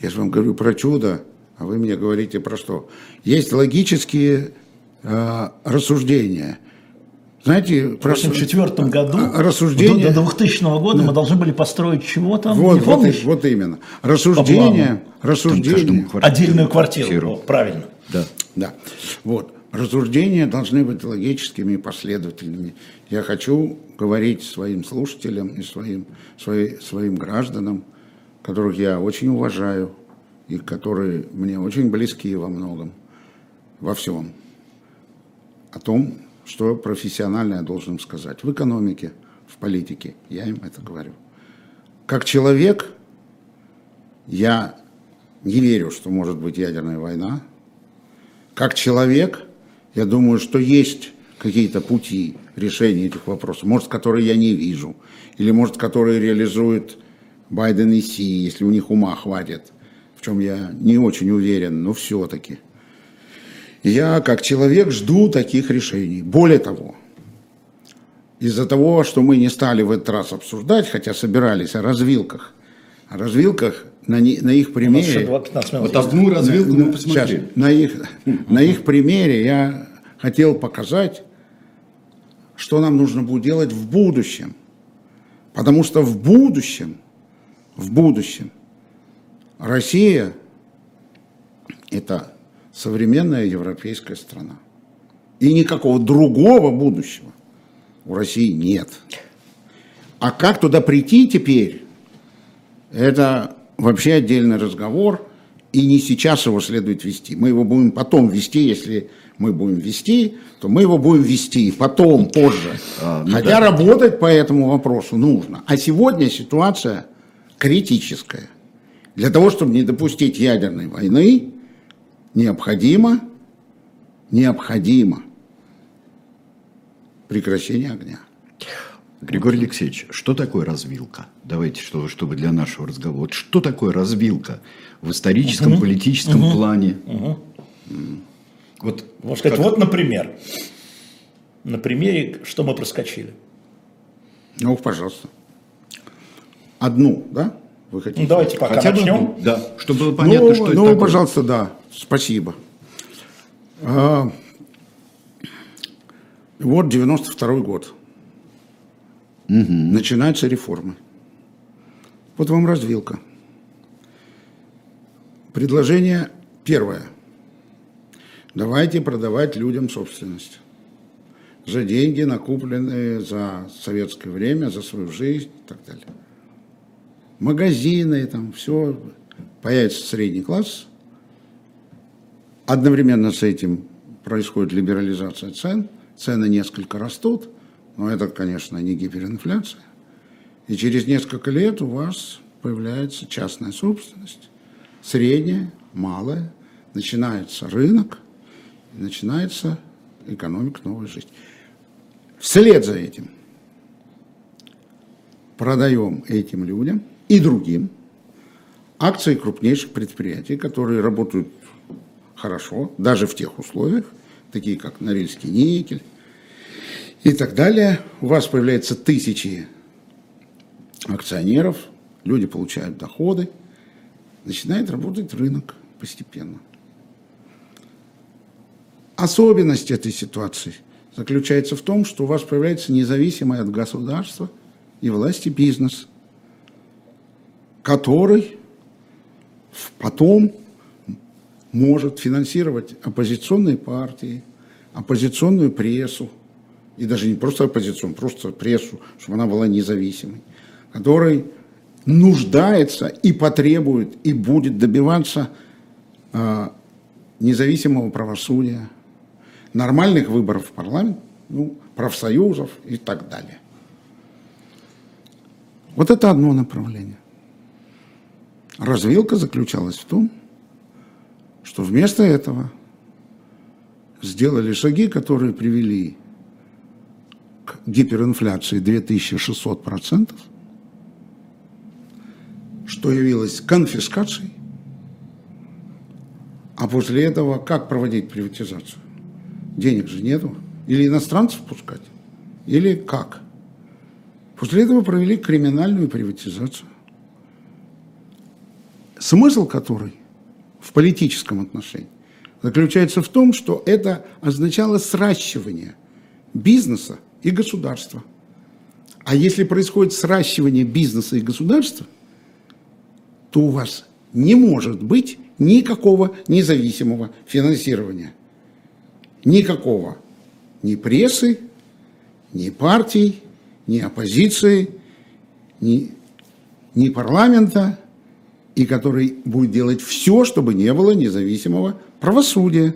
Я же вам говорю про чудо, а вы мне говорите про что? Есть логические э, рассуждения. Знаете, В про 1984 году, А, рассуждение- до, до 2000 года мы должны были построить чего там, вот, не вот, помнишь? вот именно. Рассуждение, рассуждение. квартиру. Отдельную квартиру, Квартиру. Вот, правильно. Да. Да. Вот. Рассуждения должны быть логическими и последовательными. Я хочу говорить своим слушателям и своим, свои- своим гражданам, которых я очень уважаю и которые мне очень близки во многом, во всем, о том, что профессионально я должен сказать. В экономике, в политике. Я им это говорю. Как человек, я не верю, что может быть ядерная война, как человек, я думаю, что есть какие-то пути решения этих вопросов, может, которые я не вижу, или, может, которые реализует Байден и Си, если у них ума хватит, в чем я не очень уверен, но все-таки. Я, как человек, жду таких решений. Более того, из-за того, что мы не стали в этот раз обсуждать, хотя собирались о развилках, о развилках на, не- на их примере... 15 минут. Вот одну развилку На- мы посмотрели. Сейчас, на их, на их примере я хотел показать, что нам нужно будет делать в будущем. Потому что в будущем, в будущем Россия – это современная европейская страна. И никакого другого будущего у России нет. А как туда прийти теперь, это вообще отдельный разговор, и не сейчас его следует вести. Мы его будем потом вести, если мы будем вести, то мы его будем вести потом, позже. А, ну Хотя да. работать по этому вопросу нужно. А сегодня ситуация критическая. Для того, чтобы не допустить ядерной войны, необходимо, необходимо прекращение огня. Григорий Алексеевич, что такое развилка? Давайте, что, чтобы для нашего разговора. Вот что такое развилка в историческом, политическом плане? Вот, Можно сказать, как- вот, например, на примере, что мы проскочили. Ну, пожалуйста. Одну, да? Вы хотите? Ну, давайте пока хотя бы начнем. одну, да, чтобы было понятно, ну, что это ну, такое. пожалуйста, да. Спасибо. А, вот 92 год. Начинаются реформы. Вот вам развилка. Предложение первое. Давайте продавать людям собственность. За деньги, накупленные за советское время, за свою жизнь и так далее магазины, там все, появится средний класс. Одновременно с этим происходит либерализация цен, цены несколько растут, но это, конечно, не гиперинфляция. И через несколько лет у вас появляется частная собственность, средняя, малая, начинается рынок, начинается экономика, новая жизнь. Вслед за этим продаем этим людям и другим акции крупнейших предприятий, которые работают хорошо, даже в тех условиях, такие как Норильский никель и так далее. У вас появляются тысячи акционеров, люди получают доходы, начинает работать рынок постепенно. Особенность этой ситуации заключается в том, что у вас появляется независимый от государства и власти бизнес, который потом может финансировать оппозиционные партии, оппозиционную прессу, и даже не просто оппозиционную, просто прессу, чтобы она была независимой, который нуждается и потребует, и будет добиваться э, независимого правосудия, нормальных выборов в парламент, ну, профсоюзов и так далее. Вот это одно направление. Развилка заключалась в том, что вместо этого сделали шаги, которые привели к гиперинфляции 2600%, что явилось конфискацией, а после этого как проводить приватизацию? Денег же нету. Или иностранцев пускать, или как? После этого провели криминальную приватизацию. Смысл которой в политическом отношении заключается в том, что это означало сращивание бизнеса и государства. А если происходит сращивание бизнеса и государства, то у вас не может быть никакого независимого финансирования. Никакого. Ни прессы, ни партий, ни оппозиции, ни, ни парламента, и который будет делать все, чтобы не было независимого правосудия.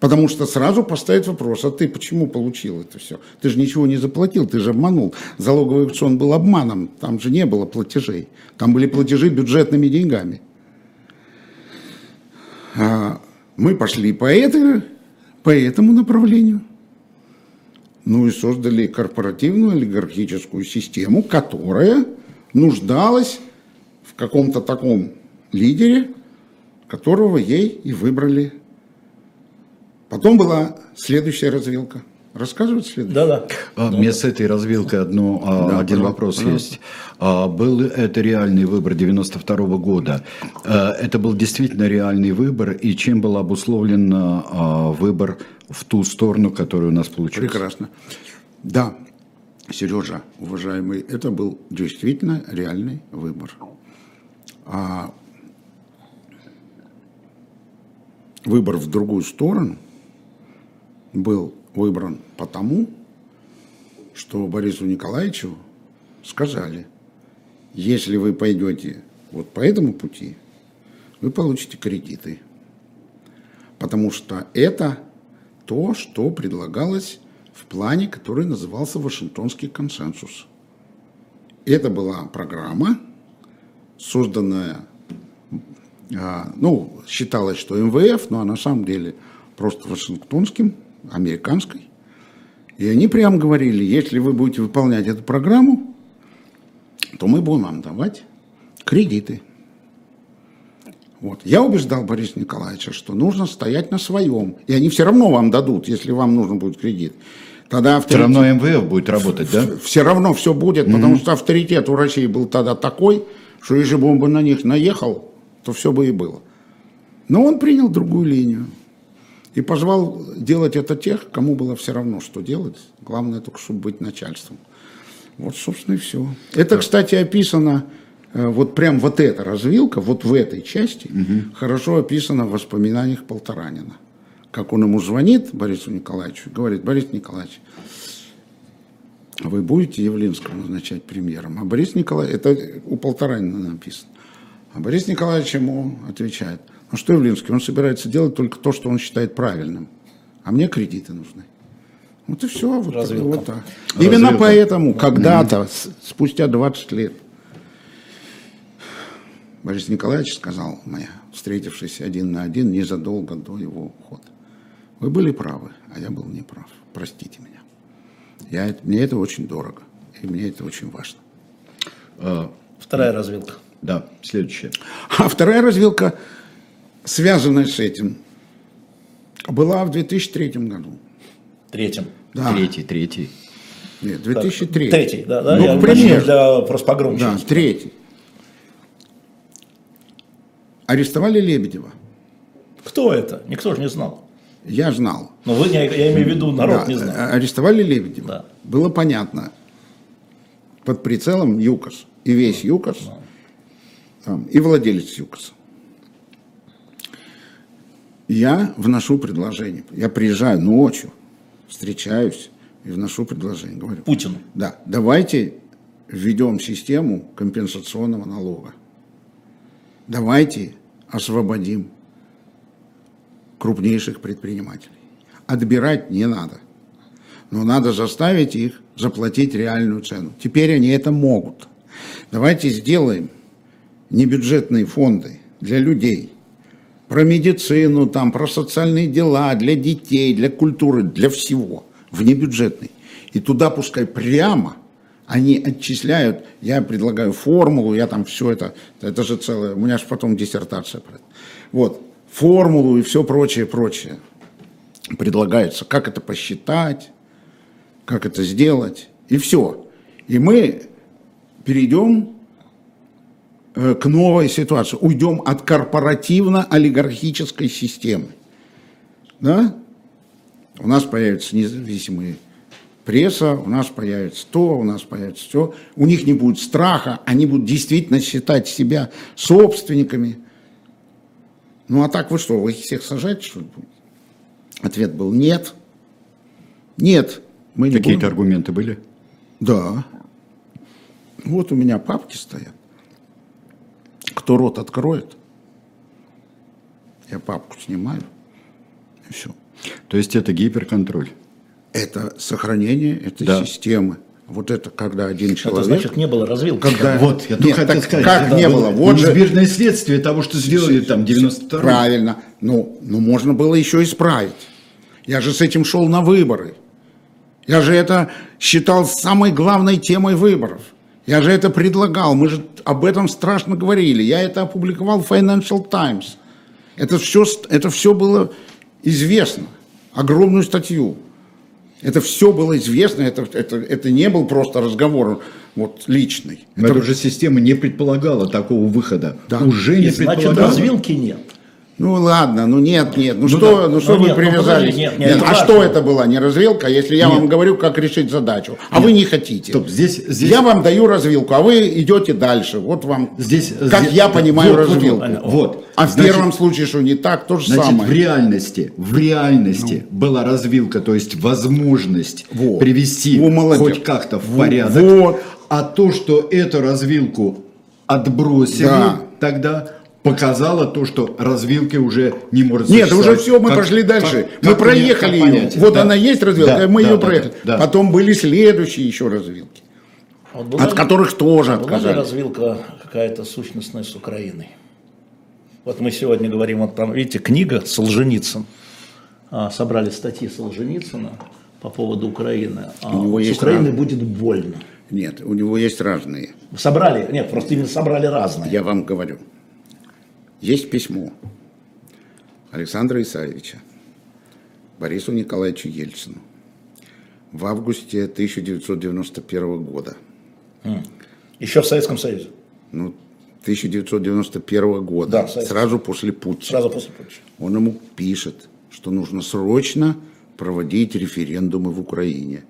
Потому что сразу поставит вопрос, а ты почему получил это все? Ты же ничего не заплатил, ты же обманул. Залоговый аукцион был обманом, там же не было платежей. Там были платежи бюджетными деньгами. А мы пошли по, этой, по этому направлению. Ну и создали корпоративную олигархическую систему, которая нуждалась в каком-то таком лидере, которого ей и выбрали. Потом была следующая развилка. Рассказывать следующее? Да, да. А, Мне с этой развилкой одно, а, Да, один пожалуйста, вопрос есть. А, Был это реальный выбор 92 года? А, Это был действительно реальный выбор, и чем был обусловлен а, выбор в ту сторону, которая у нас получилась? Прекрасно. Да, Сережа, уважаемый, это был действительно реальный выбор. А выбор в другую сторону был выбран потому, что Борису Николаевичу сказали, если вы пойдете вот по этому пути, вы получите кредиты. Потому что это то, что предлагалось в плане, который назывался Вашингтонский консенсус. Это была программа, созданная, а, ну, считалось, что МВФ, но на самом деле просто Вашингтонским, американской. И они прямо говорили, если вы будете выполнять эту программу, то мы будем вам давать кредиты. Вот. Я убеждал Бориса Николаевича, что нужно стоять на своем. И они все равно вам дадут, если вам нужен будет кредит. Тогда Все равно МВФ будет работать, да? все равно все будет, потому что авторитет у России был тогда такой, что если бы он бы на них наехал, то все бы и было. Но он принял другую линию и позвал делать это тех, кому было все равно, что делать. Главное только, чтобы быть начальством. Вот, собственно, и все. Это, кстати, описано, э, вот прям вот эта развилка, вот в этой части, хорошо описано в воспоминаниях Полторанина. Как он ему звонит, Борису Николаевичу, говорит, Борис Николаевич, вы будете Явлинского назначать премьером? А Борис Николаевич, это у Полторанина написано. А Борис Николаевич ему отвечает, ну что Явлинский, он собирается делать только то, что он считает правильным. А мне кредиты нужны. Вот и все. Вот, так, Развилка. вот так. Именно поэтому когда-то, спустя 20 лет, Борис Николаевич сказал мне, встретившись один на один незадолго до его ухода, вы были правы, а я был неправ. Простите меня. Я, мне это очень дорого, и мне это очень важно. А, Вторая развилка. Да, следующее. А вторая развилка, связанная с этим, была в 2003 году. Третьем. Да. Третий, третий. Нет, 2003. Третий, да, да? Ну, я уточню для просто погромче. Да, третий. Арестовали Лебедева. Кто это? Никто же не знал. Я знал. Но вы, не- я имею в виду, народ Да, не знал. а- Арестовали Лебедева. Да. Было понятно. Под прицелом ЮКОС. И весь ЮКОС. там, и владелец ЮКОСа. Я вношу предложение. Я приезжаю ночью, встречаюсь и вношу предложение. Говорю, Путину. да, давайте введем систему компенсационного налога. Давайте освободим крупнейших предпринимателей. Отбирать не надо. Но надо заставить их заплатить реальную цену. Теперь они это могут. Давайте сделаем небюджетные фонды для людей. Про медицину, там, про социальные дела, для детей, для культуры, для всего. Внебюджетный. И туда пускай прямо они отчисляют, я предлагаю формулу, я там все это, это же целое, у меня же потом диссертация про это. Вот, формулу и все прочее, прочее предлагается, как это посчитать, как это сделать, и все. И мы перейдем э, к новой ситуации, уйдем от корпоративно-олигархической системы. Да? У нас появятся независимые пресса, у нас появится то, у нас появится все. У них не будет страха, они будут действительно считать себя собственниками. Ну а так вы что, вы их всех сажать, что ли? Ответ был нет. Нет. Мы не Какие-то будем. аргументы были? Да. Вот у меня папки стоят. Кто рот откроет, я папку снимаю, и все. То есть это гиперконтроль. Это сохранение этой Да. системы. Вот это когда один Это человек... значит, не было развилки. Когда- Вот, я Нет, хотел так сказать. как не было? Вот же- Неизбежное следствие того, что сделали там 92 Правильно. Ну, ну, можно было еще исправить. Я же с этим шел на выборы. Я же это считал самой главной темой выборов. Я же это предлагал. Мы же об этом страшно говорили. Я это опубликовал в Financial Times. Это все, это все было известно. Огромную статью. Это все было известно. Это, это, это не был просто разговор вот, личный. Но эта уже система не предполагала такого выхода. Да. Уже не значит, предполагала. развилки нет. Ну ладно, ну нет, нет, ну, что, ну, что ну вы нет, ну привязались? подожди, нет, нет, это а важно. что это была, не развилка, если я вам говорю, как решить задачу, а вы не хотите? Стоп, здесь, здесь, Я вам даю развилку, а вы идете дальше. Вот вам, здесь, как здесь- я понимаю вот, вот, вот, развилку. понятно. Вот. А в Значит, первом случае, что не так, то же Значит, самое. в реальности, в реальности была развилка, то есть возможность Ну. Вот. привести молодец. хоть как-то в Вот. порядок. Вот. А то, что эту развилку отбросили, Да. тогда показало то, что развилки уже не может Нет, уже все, мы Как- пошли дальше. как- мы как проехали ее. понятие, Вот да. она есть развилка, Да, мы да, ее да, проехали. да. Потом были следующие еще развилки, Вот была от которых тоже была отказались. развилка какая-то сущностная с Украиной? Вот мы сегодня говорим, вот там, видите, книга Солженицын. А, собрали статьи Солженицына по поводу Украины. А У него с есть Украиной рано. будет больно. Нет, у него есть разные. Собрали, нет, просто именно собрали разные. Я вам говорю. Есть письмо Александра Исаевича Борису Николаевичу Ельцину в августе 1991 года. Еще в Советском Союзе, Ну, 1991 года, Да, сразу после путча. сразу после путча. Он ему пишет, что нужно срочно проводить референдумы в Украине.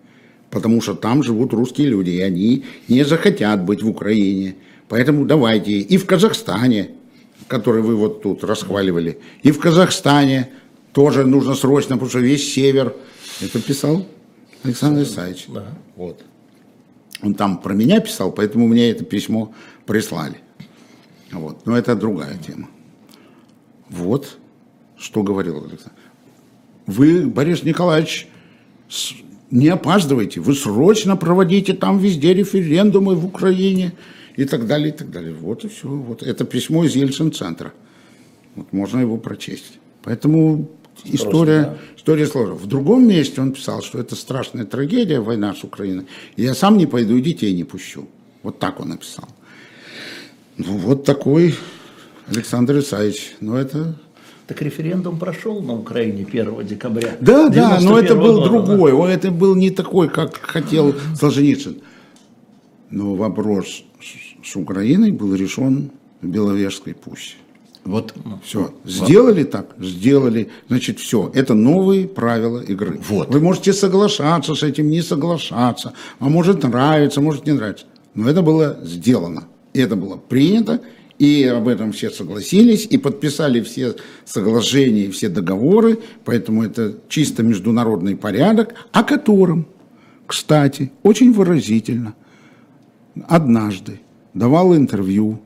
Потому что там живут русские люди, и они не захотят быть в Украине. Поэтому давайте. И в Казахстане, который вы вот тут расхваливали, и в Казахстане тоже нужно срочно, потому что весь север. Это писал Александр Исаевич. Да. Вот. Он там про меня писал, поэтому мне это письмо прислали. Вот. Но это другая тема. Вот что говорил Александр. Вы, Борис Николаевич, не опаздывайте, вы срочно проводите там везде референдумы в Украине и так далее, и так далее. Вот и все. Вот это письмо из Ельцин-центра. Вот можно его прочесть. Поэтому история, да. история сложная. В другом месте он писал, что это страшная трагедия, война с Украиной. Я сам не пойду и детей не пущу. Вот так он написал. Ну, вот такой Александр Исаевич. Но это Так референдум прошел на Украине 1 декабря. Да, да, но это 91 был года, другой, он- это был не такой, как хотел Солженицын. Но вопрос с- Украиной был решен в Беловежской пуще. Вот Все. Сделали так? Сделали. Значит, все. Это новые правила игры. Вот. Вы можете соглашаться с этим, не соглашаться. А может нравится, может не нравится. Но это было сделано. И это было принято. И об этом все согласились. И подписали все соглашения, все договоры. Поэтому это чисто международный порядок, о котором, кстати, очень выразительно однажды давал интервью,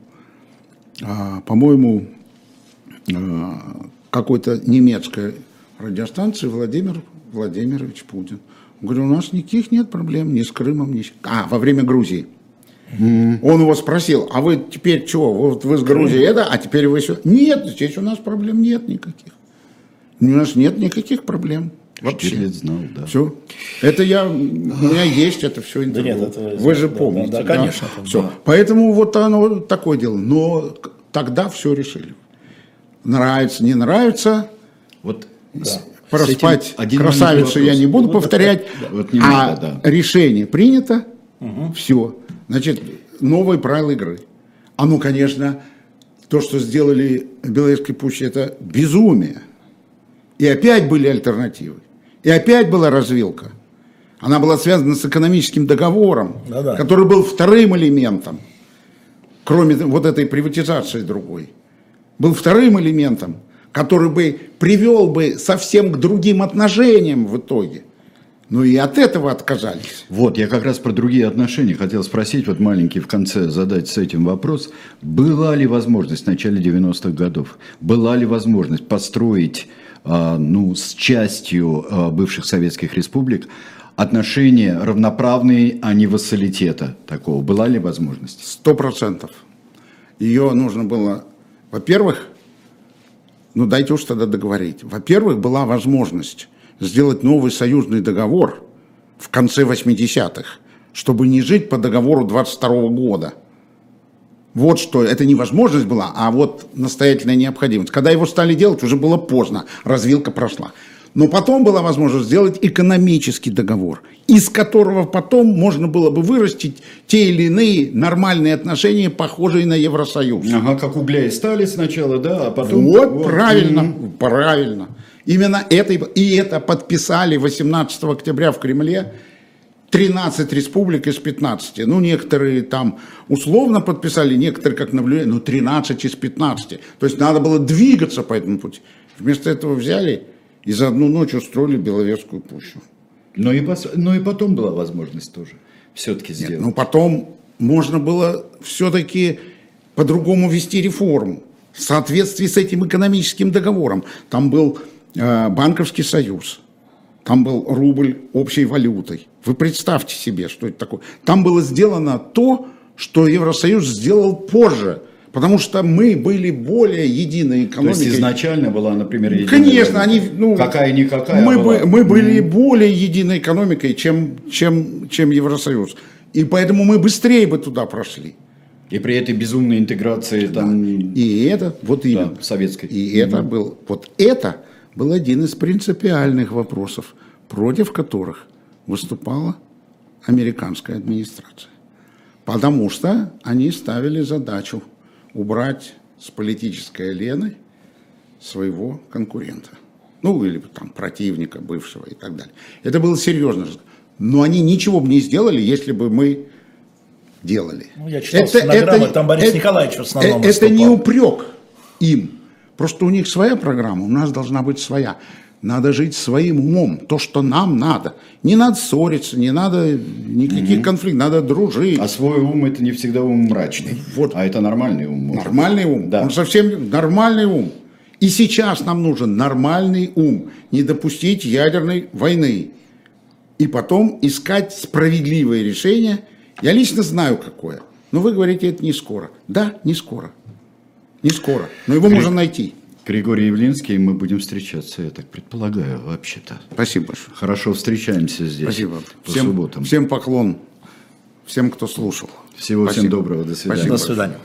а, по-моему, а, какой-то немецкой радиостанции Владимир Владимирович Путин. Он говорит, у нас никаких нет проблем ни с Крымом, ни с... А, во время Грузии. Он его спросил, а вы теперь что, вот вы с Грузии это, а теперь вы все... Нет, здесь у нас проблем нет никаких. У нас нет никаких проблем. Вообще. Штирлиц знал, да. Все. Это я, у меня есть это все интервью. нет, это- Вы же да, помните. да, да, конечно, Все. да. Поэтому вот оно такое дело. Но тогда все решили. Нравится, не нравится. Вот с- Проспать красавицу я не буду повторять. Вот не а да. решение принято. Все. Значит, новые правила игры. А ну, конечно, то, что сделали в Белорусской пуще, это безумие. И опять были альтернативы. И опять была развилка. Она была связана с экономическим договором, Да-да. который был вторым элементом, кроме вот этой приватизации другой. Был вторым элементом, который бы привел бы совсем к другим отношениям в итоге. Ну и от этого отказались. Вот, я как раз про другие отношения хотел спросить, вот маленький в конце задать с этим вопрос. Была ли возможность в начале 90-х годов, была ли возможность построить, ну, с частью а, бывших советских республик отношения равноправные, а не вассалитета такого? Была ли возможность? Сто процентов. Ее нужно было, во-первых, ну дайте уж тогда договорить. Во-первых, была возможность сделать новый союзный договор в конце 80-х, чтобы не жить по договору 22 года. Вот что, это не возможность была, а вот настоятельная необходимость. Когда его стали делать, уже было поздно, развилка прошла. Но потом была возможность сделать экономический договор, из которого потом можно было бы вырастить те или иные нормальные отношения, похожие на Евросоюз. Ага, как угля и стали сначала, да, а потом... Вот, правильно, правильно. Именно это, и это подписали 18 октября в Кремле 13 республик из 15. Ну, некоторые там условно подписали, некоторые как наблюдение, но 13 из 15. То есть надо было двигаться по этому пути. Вместо этого взяли и за одну ночь устроили Беловежскую пущу. Но и, но и потом была возможность тоже все-таки сделать. Но потом можно было все-таки по-другому вести реформу в соответствии с этим экономическим договором. Там был э, банковский союз, там был рубль общей валютой. Вы представьте себе, что это такое. Там было сделано то, что Евросоюз сделал позже, потому что мы были более единой То экономикой. есть изначально была, например, единая Конечно, они, ну, какая-никакая мы, была. бы- мы были более единой экономикой, чем, чем, чем Евросоюз. И поэтому мы быстрее бы туда прошли. И при этой безумной интеграции там И это, вот да, именно. советской. И это был, вот это был один из принципиальных вопросов, против которых выступала американская администрация. Потому что они ставили задачу убрать с политической арены своего конкурента. Ну, или там противника бывшего и так далее. Это было серьезно. Но они ничего бы не сделали, если бы мы делали. Ну, я читал стенограммы, там Борис Николаевич в основном Это не выступал. упрек им. Просто у них своя программа, у нас должна быть своя. Надо жить своим умом, то, что нам надо. Не надо ссориться, не надо никаких конфликтов, надо дружить. А свой ум это не всегда ум мрачный. Вот. А это нормальный ум. может Нормальный ум. Да. Он совсем нормальный ум. И сейчас нам нужен нормальный ум. Не допустить ядерной войны. И потом искать справедливое решение. Я лично знаю, какое. Но вы говорите, это не скоро. Да, не скоро. Не скоро. Но его можно найти. Григорий Явлинский, мы будем встречаться, я так предполагаю, вообще-то. Спасибо большое. Хорошо встречаемся здесь. Спасибо. По Всем, субботам. всем поклон. Всем, кто слушал. Всего всем Спасибо. доброго. До свидания. Спасибо. До свидания.